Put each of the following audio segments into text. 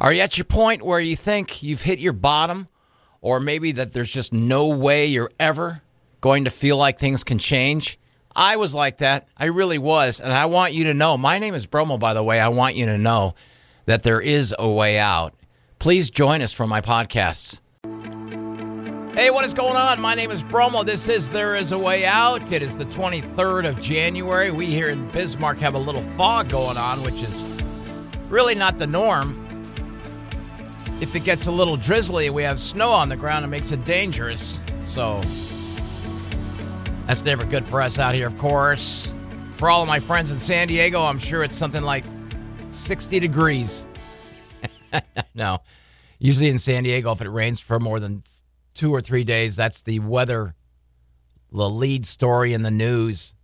Are you at your point where you think you've hit your bottom, or maybe that there's just no way you're ever going to feel like things can change? I was like that. I really was. And I want you to know my name is Bromo, by the way. I want you to know that there is a way out. Please join us for my podcasts. Hey, what is going on? My name is Bromo. This is There Is a Way Out. It is the 23rd of January. We here in Bismarck have a little fog going on, which is really not the norm if it gets a little drizzly, we have snow on the ground, it makes it dangerous. So that's never good for us out here, of course. For all of my friends in San Diego, I'm sure it's something like 60 degrees. no, usually in San Diego, if it rains for more than two or three days, that's the weather, the lead story in the news.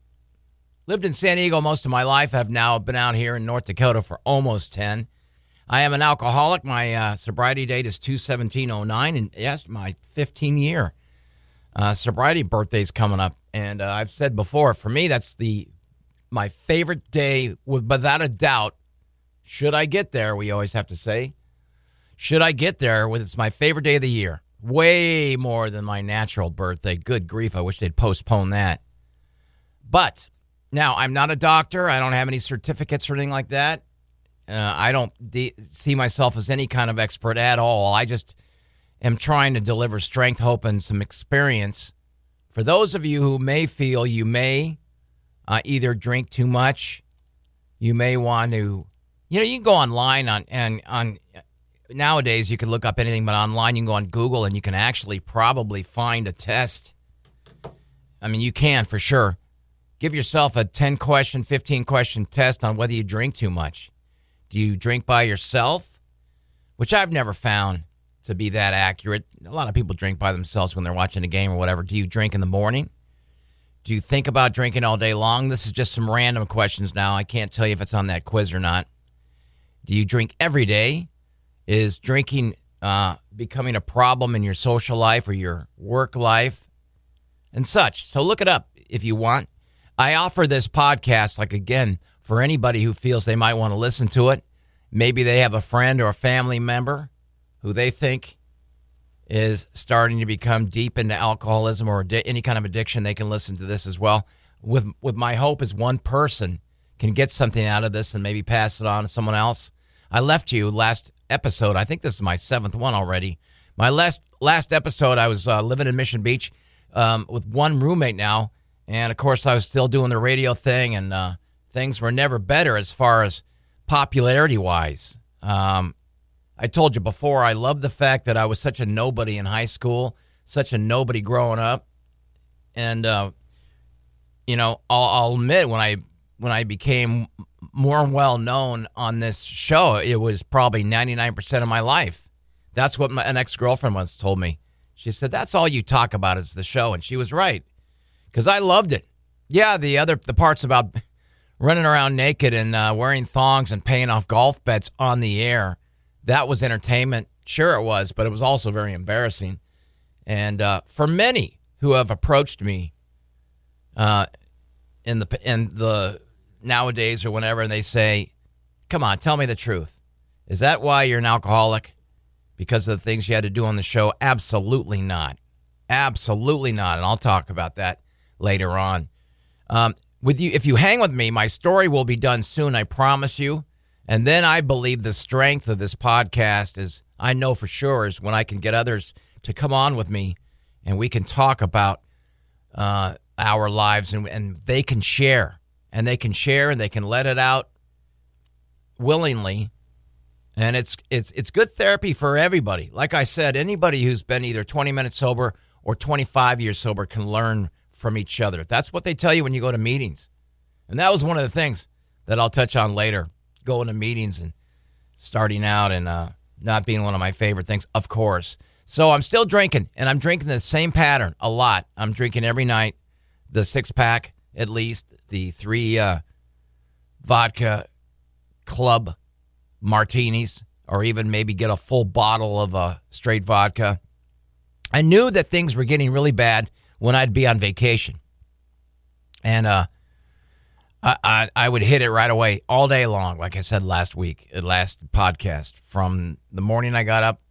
Lived in San Diego most of my life. I've now been out here in North Dakota for almost 10. I am an alcoholic. My uh, sobriety date is 21709, and yes, my 15 year uh, sobriety birthday is coming up. And uh, I've said before, for me, that's the my favorite day, without a doubt. Should I get there, we always have to say, should I get there, With it's my favorite day of the year. Way more than my natural birthday. Good grief, I wish they'd postpone that. But now, I'm not a doctor. I don't have any certificates or anything like that. Uh, I don't de- see myself as any kind of expert at all. I just am trying to deliver strength, hope, and some experience. For those of you who may feel you may uh, either drink too much, you may want to, you know, you can go online on and on. Nowadays, you can look up anything, but online you can go on Google and you can actually probably find a test. I mean, you can for sure. Give yourself a 10 question, 15 question test on whether you drink too much. Do you drink by yourself? Which I've never found to be that accurate. A lot of people drink by themselves when they're watching a game or whatever. Do you drink in the morning? Do you think about drinking all day long? This is just some random questions now. I can't tell you if it's on that quiz or not. Do you drink every day? Is drinking uh, becoming a problem in your social life or your work life and such? So look it up if you want. I offer this podcast, like again, for anybody who feels they might want to listen to it. Maybe they have a friend or a family member who they think is starting to become deep into alcoholism or any kind of addiction. They can listen to this as well. With with my hope is one person can get something out of this and maybe pass it on to someone else. I left you last episode. I think this is my seventh one already. My last last episode, I was uh, living in Mission Beach um, with one roommate now, and of course, I was still doing the radio thing and. Uh, things were never better as far as popularity wise. Um, I told you before, I love the fact that I was such a nobody in high school, such a nobody growing up, and uh, you know, I'll, I'll admit when I when I became more well known on this show, it was probably ninety nine percent of my life. That's what my, an ex girlfriend once told me. She said, "That's all you talk about is the show," and she was right because I loved it. Yeah, the other the parts about running around naked and uh, wearing thongs and paying off golf bets on the air. That was entertainment. Sure, it was, but it was also very embarrassing. And uh, for many who have approached me uh, in the in the nowadays or whenever, and they say, "Come on, tell me the truth. Is that why you're an alcoholic? Because of the things you had to do on the show? Absolutely not. Absolutely not. And I'll talk about that later on. Um, with you if you hang with me my story will be done soon i promise you. And then i believe the strength of this podcast is i know for sure is when i can get others to come on with me and we can talk about uh, our lives and, and they can share. And they can share and they can let it out willingly. And it's it's it's good therapy for everybody. Like i said anybody who's been either 20 minutes sober or 25 years sober can learn from each other. That's what they tell you when you go to meetings. And that was one of the things that I'll touch on later going to meetings and starting out and uh, not being one of my favorite things, of course. So I'm still drinking, and I'm drinking the same pattern a lot. I'm drinking every night the six pack, at least, the three uh, vodka club martinis, or even maybe get a full bottle of uh, straight vodka. I knew that things were getting really bad when I'd be on vacation. And uh, I, I, I would hit it right away all day long, like I said last week, uh, last podcast, from the morning I got up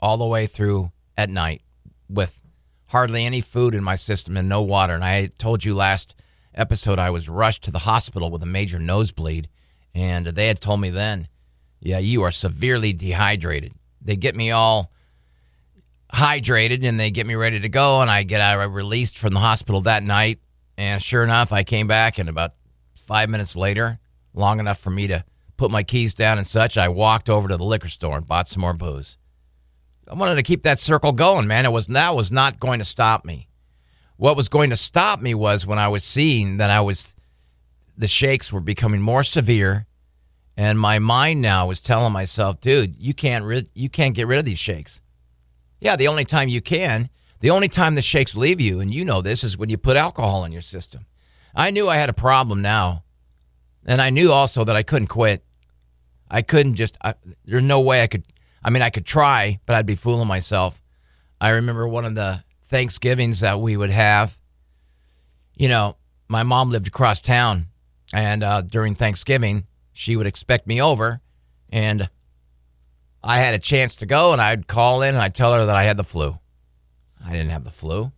all the way through at night with hardly any food in my system and no water. And I told you last episode I was rushed to the hospital with a major nosebleed, and they had told me then, yeah, you are severely dehydrated. They get me all hydrated and they get me ready to go, and I get out released from the hospital that night. And sure enough, I came back, and about five minutes later, long enough for me to put my keys down and such, I walked over to the liquor store and bought some more booze. I wanted to keep that circle going, man. It was that was not going to stop me. What was going to stop me was when I was seeing that I was the shakes were becoming more severe, and my mind now was telling myself, "Dude, you can't you can't get rid of these shakes." Yeah, the only time you can, the only time the shakes leave you, and you know this, is when you put alcohol in your system. I knew I had a problem now, and I knew also that I couldn't quit. I couldn't just. I, there's no way I could. I mean, I could try, but I'd be fooling myself. I remember one of the Thanksgivings that we would have. You know, my mom lived across town, and uh, during Thanksgiving, she would expect me over, and I had a chance to go, and I'd call in and I'd tell her that I had the flu. I didn't have the flu.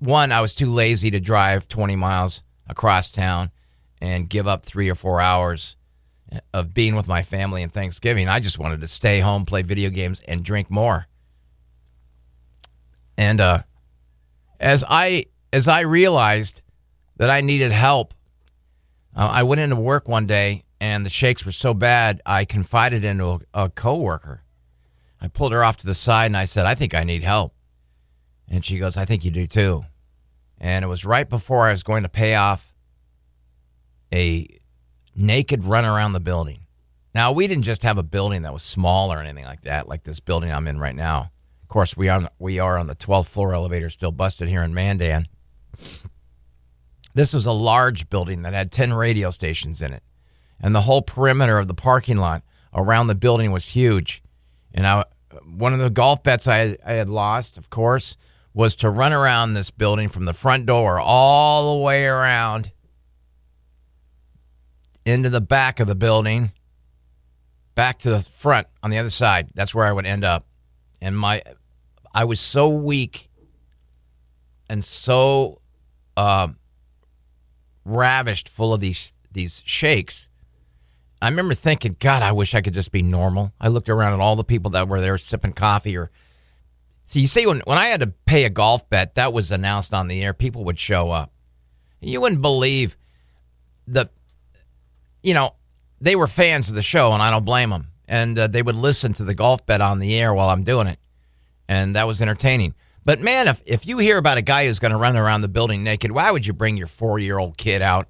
One, I was too lazy to drive 20 miles across town and give up three or four hours of being with my family and Thanksgiving. I just wanted to stay home, play video games, and drink more. And uh, as I as I realized that I needed help, uh, I went into work one day and the shakes were so bad. I confided into a, a coworker. I pulled her off to the side and I said, "I think I need help." And she goes, "I think you do too." And it was right before I was going to pay off a naked run around the building. Now, we didn't just have a building that was small or anything like that, like this building I'm in right now. Of course, we are, we are on the 12th floor elevator, still busted here in Mandan. This was a large building that had 10 radio stations in it. And the whole perimeter of the parking lot around the building was huge. And I, one of the golf bets I, I had lost, of course, was to run around this building from the front door all the way around into the back of the building, back to the front on the other side. That's where I would end up. And my, I was so weak and so uh, ravished, full of these these shakes. I remember thinking, God, I wish I could just be normal. I looked around at all the people that were there sipping coffee or so you see, when, when I had to pay a golf bet, that was announced on the air, people would show up. You wouldn't believe the, you know, they were fans of the show, and I don't blame them. And uh, they would listen to the golf bet on the air while I'm doing it. And that was entertaining. But man, if, if you hear about a guy who's going to run around the building naked, why would you bring your four year old kid out?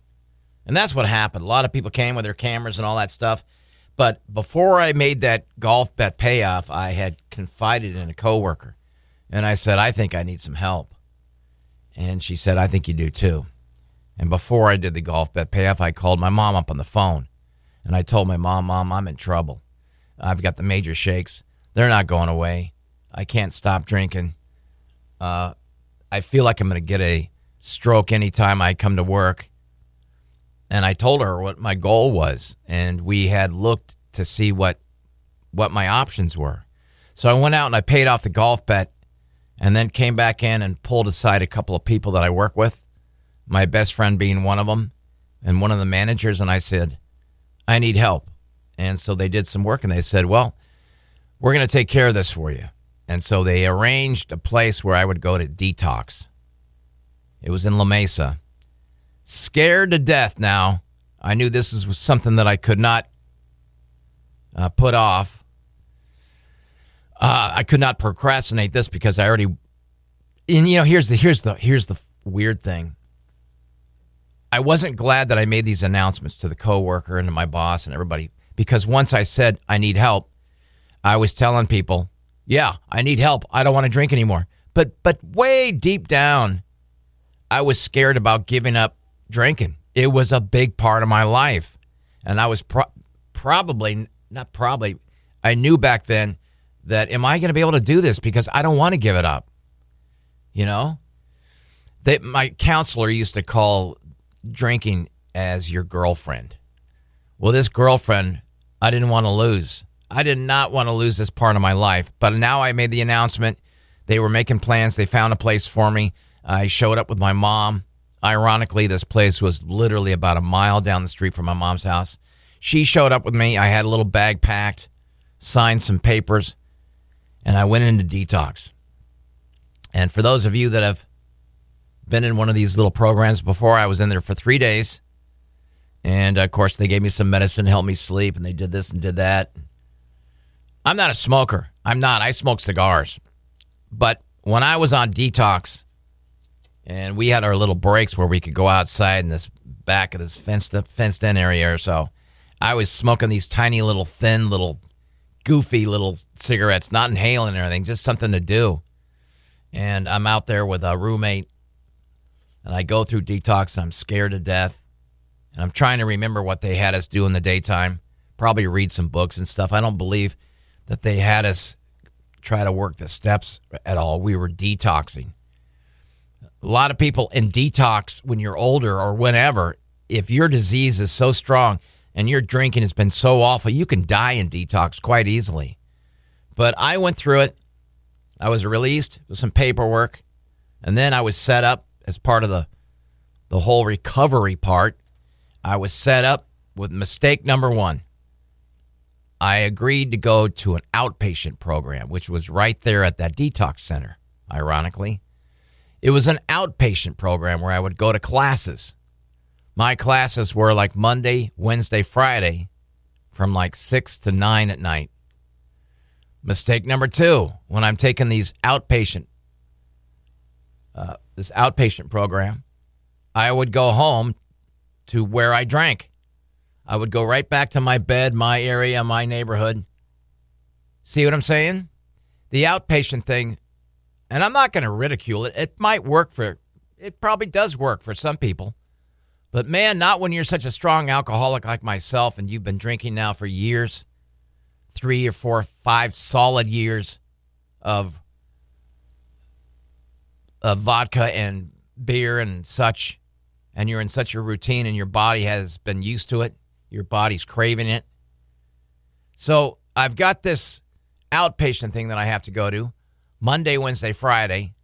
And that's what happened. A lot of people came with their cameras and all that stuff. But before I made that golf bet payoff, I had confided in a coworker and I said, I think I need some help. And she said, I think you do too. And before I did the golf bet payoff, I called my mom up on the phone. And I told my mom, Mom, I'm in trouble. I've got the major shakes. They're not going away. I can't stop drinking. Uh, I feel like I'm going to get a stroke anytime I come to work. And I told her what my goal was. And we had looked to see what what my options were. So I went out and I paid off the golf bet and then came back in and pulled aside a couple of people that I work with, my best friend being one of them, and one of the managers. And I said, I need help. And so they did some work and they said, Well, we're going to take care of this for you. And so they arranged a place where I would go to detox. It was in La Mesa. Scared to death now. I knew this was something that I could not uh, put off uh, I could not procrastinate this because I already. And you know, here's the here's the here's the weird thing. I wasn't glad that I made these announcements to the coworker and to my boss and everybody because once I said I need help, I was telling people, "Yeah, I need help. I don't want to drink anymore." But but way deep down, I was scared about giving up drinking. It was a big part of my life, and I was pro- probably not probably. I knew back then that am I going to be able to do this because I don't want to give it up. You know, that my counselor used to call drinking as your girlfriend. Well, this girlfriend, I didn't want to lose. I did not want to lose this part of my life. But now I made the announcement. They were making plans. They found a place for me. I showed up with my mom. Ironically, this place was literally about a mile down the street from my mom's house. She showed up with me. I had a little bag packed, signed some papers, and I went into detox. And for those of you that have been in one of these little programs before, I was in there for three days. And of course, they gave me some medicine to help me sleep, and they did this and did that. I'm not a smoker. I'm not. I smoke cigars. But when I was on detox, and we had our little breaks where we could go outside in this back of this fenced fenced in area or so, I was smoking these tiny little thin little goofy little cigarettes, not inhaling or anything, just something to do. And I'm out there with a roommate, and I go through detox. And I'm scared to death, and I'm trying to remember what they had us do in the daytime. Probably read some books and stuff. I don't believe that they had us try to work the steps at all. We were detoxing. A lot of people in detox when you're older or whenever, if your disease is so strong and your drinking has been so awful, you can die in detox quite easily. But I went through it. I was released with some paperwork, and then I was set up as part of the the whole recovery part. I was set up with mistake number one. I agreed to go to an outpatient program, which was right there at that detox center, ironically. It was an outpatient program where I would go to classes. My classes were like Monday, Wednesday, Friday from like 6 to 9 at night. Mistake number two when I'm taking these outpatient, uh, this outpatient program, I would go home to where I drank. I would go right back to my bed, my area, my neighborhood. See what I'm saying? The outpatient thing, and I'm not going to ridicule it. It might work for, it probably does work for some people. But man, not when you're such a strong alcoholic like myself and you've been drinking now for years three or four, five solid years of, of vodka and beer and such, and you're in such a routine and your body has been used to it your body's craving it. So I've got this outpatient thing that I have to go to Monday, Wednesday, Friday,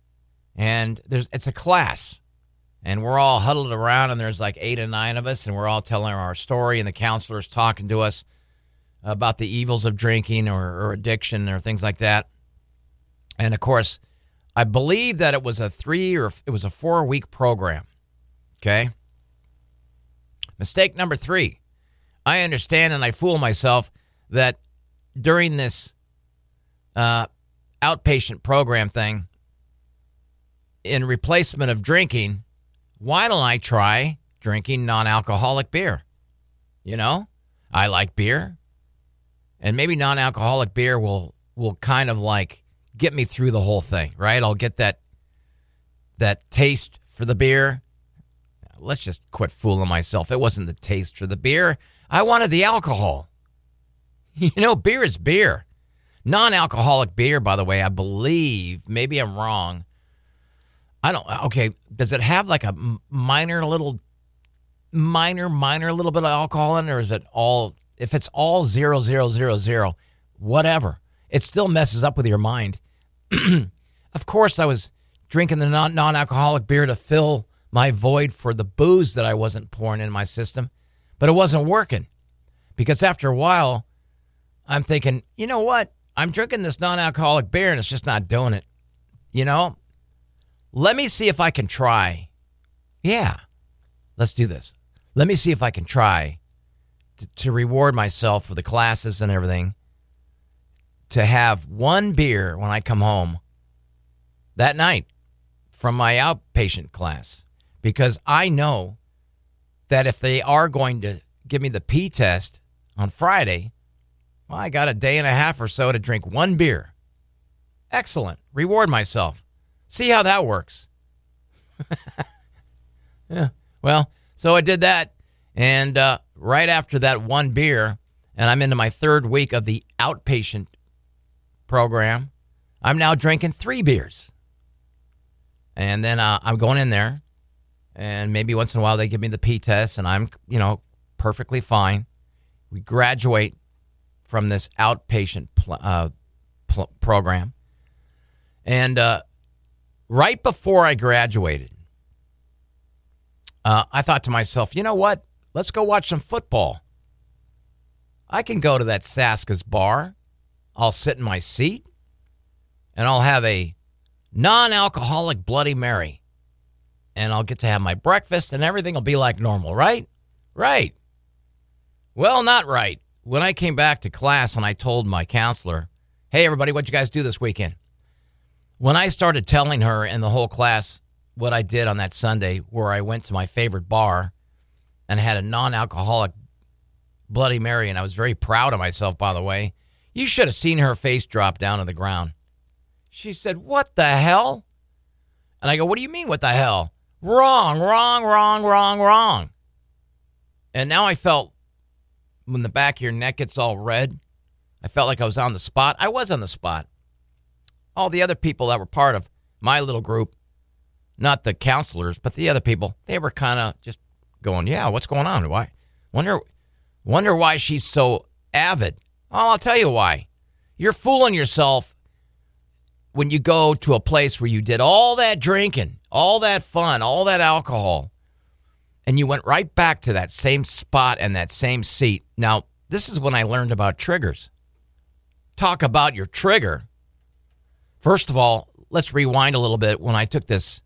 and there's it's a class. And we're all huddled around, and there's like eight or nine of us, and we're all telling our story, and the counselor's talking to us about the evils of drinking or, or addiction or things like that. And of course, I believe that it was a three or it was a four week program. Okay. Mistake number three I understand and I fool myself that during this uh, outpatient program thing, in replacement of drinking, why don't I try drinking non alcoholic beer? You know, I like beer. And maybe non alcoholic beer will, will kind of like get me through the whole thing, right? I'll get that that taste for the beer. Let's just quit fooling myself. It wasn't the taste for the beer. I wanted the alcohol. You know, beer is beer. Non alcoholic beer, by the way, I believe, maybe I'm wrong. I don't, okay, does it have like a minor little, minor, minor little bit of alcohol in it, or is it all, if it's all zero, zero, zero, zero, whatever, it still messes up with your mind. of course, I was drinking the non alcoholic beer to fill my void for the booze that I wasn't pouring in my system. But it wasn't working because after a while, I'm thinking, you know what? I'm drinking this non alcoholic beer and it's just not doing it. You know, let me see if I can try. Yeah, let's do this. Let me see if I can try to, to reward myself for the classes and everything to have one beer when I come home that night from my outpatient class because I know that if they are going to give me the P test on Friday, well, I got a day and a half or so to drink one beer. Excellent. Reward myself. See how that works. yeah. Well, so I did that. And uh, right after that one beer, and I'm into my third week of the outpatient program, I'm now drinking three beers. And then uh, I'm going in there and maybe once in a while they give me the P test, and I'm, you know, perfectly fine. We graduate from this outpatient pl- uh, pl- program, and uh, right before I graduated, uh, I thought to myself, you know what? Let's go watch some football. I can go to that Saska's bar. I'll sit in my seat and I'll have a non alcoholic Bloody Mary. And I'll get to have my breakfast and everything will be like normal, right? Right. Well, not right. When I came back to class and I told my counselor, hey, everybody, what'd you guys do this weekend? When I started telling her and the whole class what I did on that Sunday, where I went to my favorite bar and had a non alcoholic Bloody Mary, and I was very proud of myself, by the way. You should have seen her face drop down to the ground. She said, What the hell? And I go, What do you mean, what the hell? Wrong, wrong, wrong, wrong, wrong. And now I felt when the back of your neck gets all red, I felt like I was on the spot. I was on the spot. All the other people that were part of my little group, not the counselors, but the other people, they were kind of just going, Yeah, what's going on? Why? Wonder Wonder why she's so avid. Oh, I'll tell you why. You're fooling yourself when you go to a place where you did all that drinking, all that fun, all that alcohol, and you went right back to that same spot and that same seat. Now, this is when I learned about triggers. Talk about your trigger. First of all, let's rewind a little bit. When I took this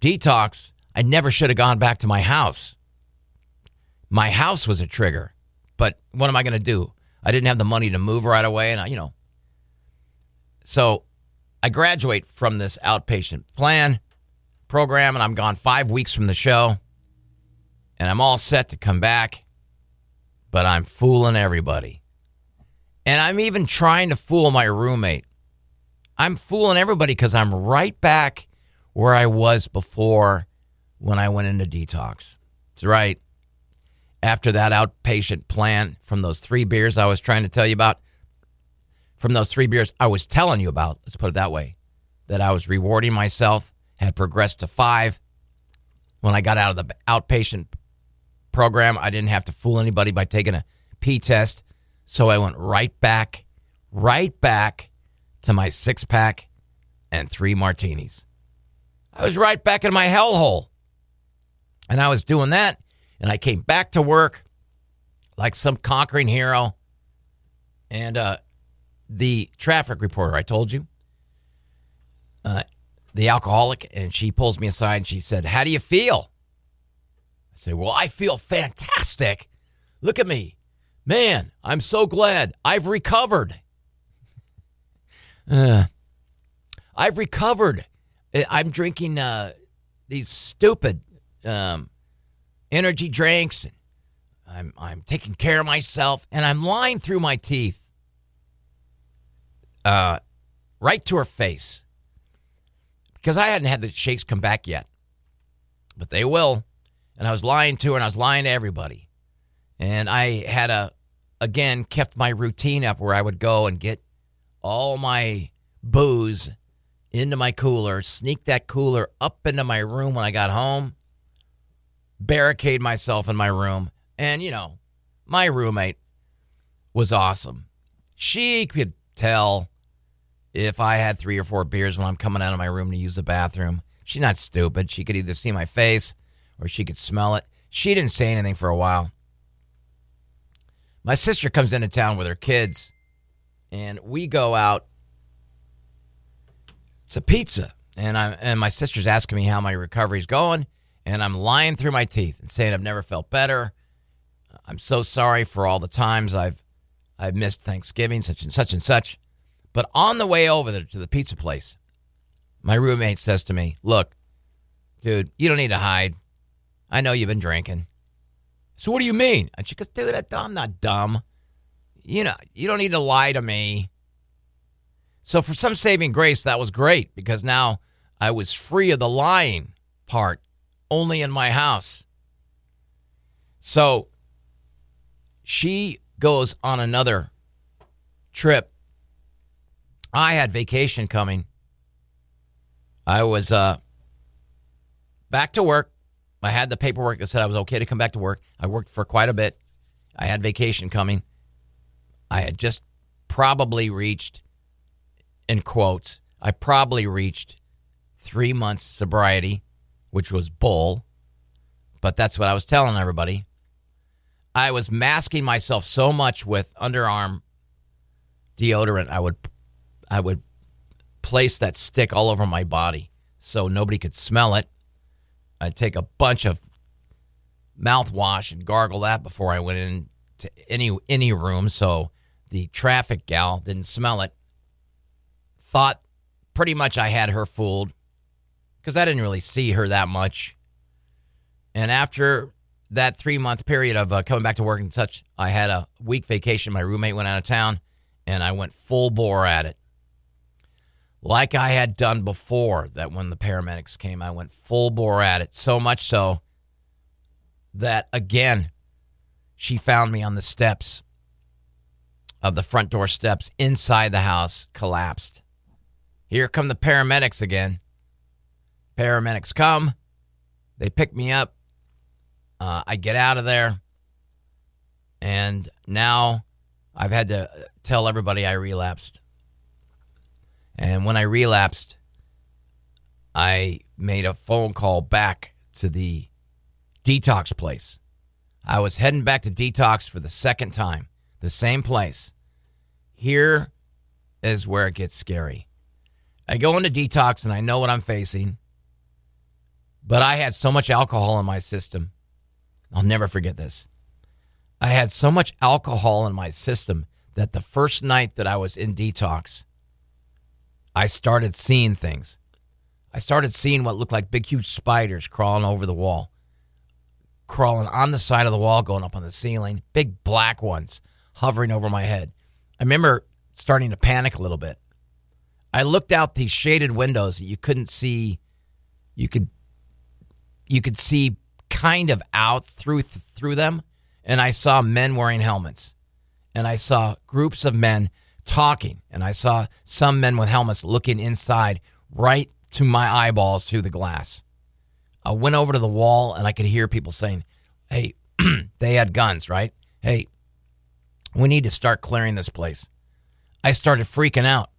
detox, I never should have gone back to my house. My house was a trigger. But what am I going to do? I didn't have the money to move right away. And, I, you know, so I graduate from this outpatient plan program and I'm gone five weeks from the show. And I'm all set to come back. But I'm fooling everybody. And I'm even trying to fool my roommate. I'm fooling everybody because I'm right back where I was before when I went into detox. That's right after that outpatient plan from those three beers I was trying to tell you about, from those three beers I was telling you about, let's put it that way, that I was rewarding myself, had progressed to five. When I got out of the outpatient program, I didn't have to fool anybody by taking a P test. So I went right back, right back to my six pack and three martinis. I was right back in my hellhole. And I was doing that and I came back to work like some conquering hero. And uh, the traffic reporter, I told you, uh, the alcoholic, and she pulls me aside and she said, How do you feel? I said, Well, I feel fantastic. Look at me. Man, I'm so glad I've recovered. Uh, I've recovered. I'm drinking uh, these stupid um, energy drinks. I'm I'm taking care of myself, and I'm lying through my teeth, uh, right to her face, because I hadn't had the shakes come back yet, but they will, and I was lying to her, and I was lying to everybody, and I had a again kept my routine up where I would go and get all my booze into my cooler, sneak that cooler up into my room when I got home barricade myself in my room. And, you know, my roommate was awesome. She could tell if I had three or four beers when I'm coming out of my room to use the bathroom. She's not stupid. She could either see my face or she could smell it. She didn't say anything for a while. My sister comes into town with her kids, and we go out to pizza. And I and my sister's asking me how my recovery's going and I'm lying through my teeth and saying I've never felt better. I'm so sorry for all the times I've I've missed Thanksgiving, such and such and such. But on the way over to the pizza place, my roommate says to me, "Look, dude, you don't need to hide. I know you've been drinking." So what do you mean? And she goes, "Dude, I'm not dumb. You know, you don't need to lie to me." So for some saving grace, that was great because now I was free of the lying part only in my house. So she goes on another trip. I had vacation coming. I was uh, back to work I had the paperwork that said I was okay to come back to work. I worked for quite a bit. I had vacation coming. I had just probably reached, in quotes, I probably reached three months sobriety, which was bull, but that's what I was telling everybody. I was masking myself so much with underarm deodorant. I would, I would place that stick all over my body so nobody could smell it. I'd take a bunch of mouthwash and gargle that before I went into any any room so the traffic gal didn't smell it. Thought pretty much I had her fooled because I didn't really see her that much. And after that three month period of uh, coming back to work and such, I had a week vacation. My roommate went out of town, and I went full bore at it. Like I had done before, that when the paramedics came, I went full bore at it. So much so that, again, she found me on the steps of the front door steps inside the house, collapsed. Here come the paramedics again. Paramedics come. They pick me up. Uh, I get out of there. And now I've had to tell everybody I relapsed. And when I relapsed, I made a phone call back to the detox place. I was heading back to detox for the second time, the same place. Here is where it gets scary. I go into detox and I know what I'm facing, but I had so much alcohol in my system. I'll never forget this. I had so much alcohol in my system that the first night that I was in detox, I started seeing things. I started seeing what looked like big, huge spiders crawling over the wall, crawling on the side of the wall, going up on the ceiling, big black ones hovering over my head. I remember starting to panic a little bit. I looked out these shaded windows that you couldn't see. You could, you could see kind of out through through them, and I saw men wearing helmets, and I saw groups of men talking, and I saw some men with helmets looking inside, right to my eyeballs through the glass. I went over to the wall, and I could hear people saying, "Hey, they had guns, right? Hey, we need to start clearing this place." I started freaking out.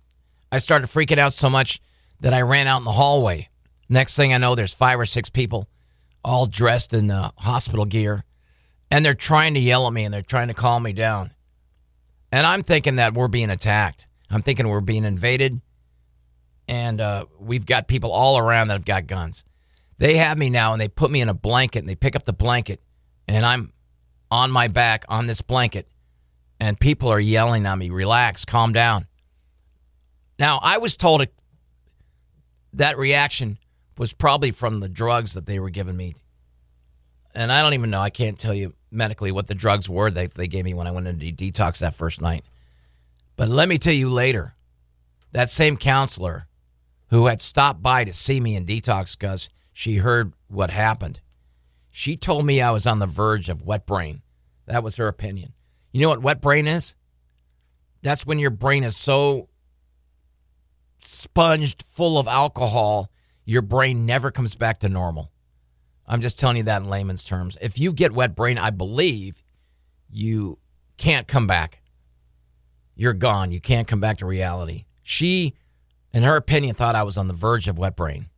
I started freaking out so much that I ran out in the hallway. Next thing I know, there's five or six people all dressed in uh, hospital gear, and they're trying to yell at me and they're trying to calm me down. And I'm thinking that we're being attacked. I'm thinking we're being invaded, and uh, we've got people all around that have got guns. They have me now, and they put me in a blanket, and they pick up the blanket, and I'm on my back on this blanket, and people are yelling at me, relax, calm down. Now, I was told that reaction was probably from the drugs that they were giving me. And I don't even know, I can't tell you medically what the drugs were that they gave me when I went into detox that first night. But let me tell you later, that same counselor who had stopped by to see me in detox because she heard what happened, she told me I was on the verge of wet brain. That was her opinion. You know what wet brain is? That's when your brain is so sponged full of alcohol, your brain never comes back to normal. I'm just telling you that in layman's terms. If you get wet brain, I believe you can't come back. You're gone. You can't come back to reality. She, in her opinion, thought I was on the verge of wet brain.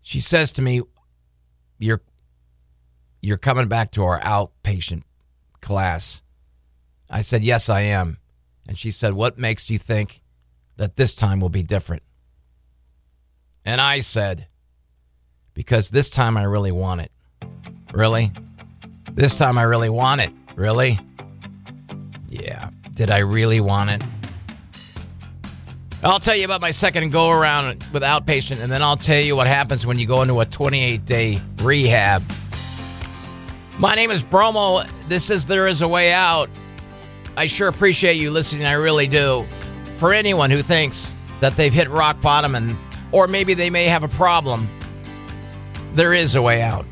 She says to me, You're you're coming back to our outpatient class? I said, Yes, I am. And she said, What makes you think that this time will be different? And I said, Because this time I really want it. Really? This time I really want it. Really? Yeah. Did I really want it? I'll tell you about my second go around with outpatient, and then I'll tell you what happens when you go into a 28 day rehab. My name is Bromo. This is There Is a Way Out. I sure appreciate you listening. I really do. For anyone who thinks that they've hit rock bottom and or maybe they may have a problem, there is a way out.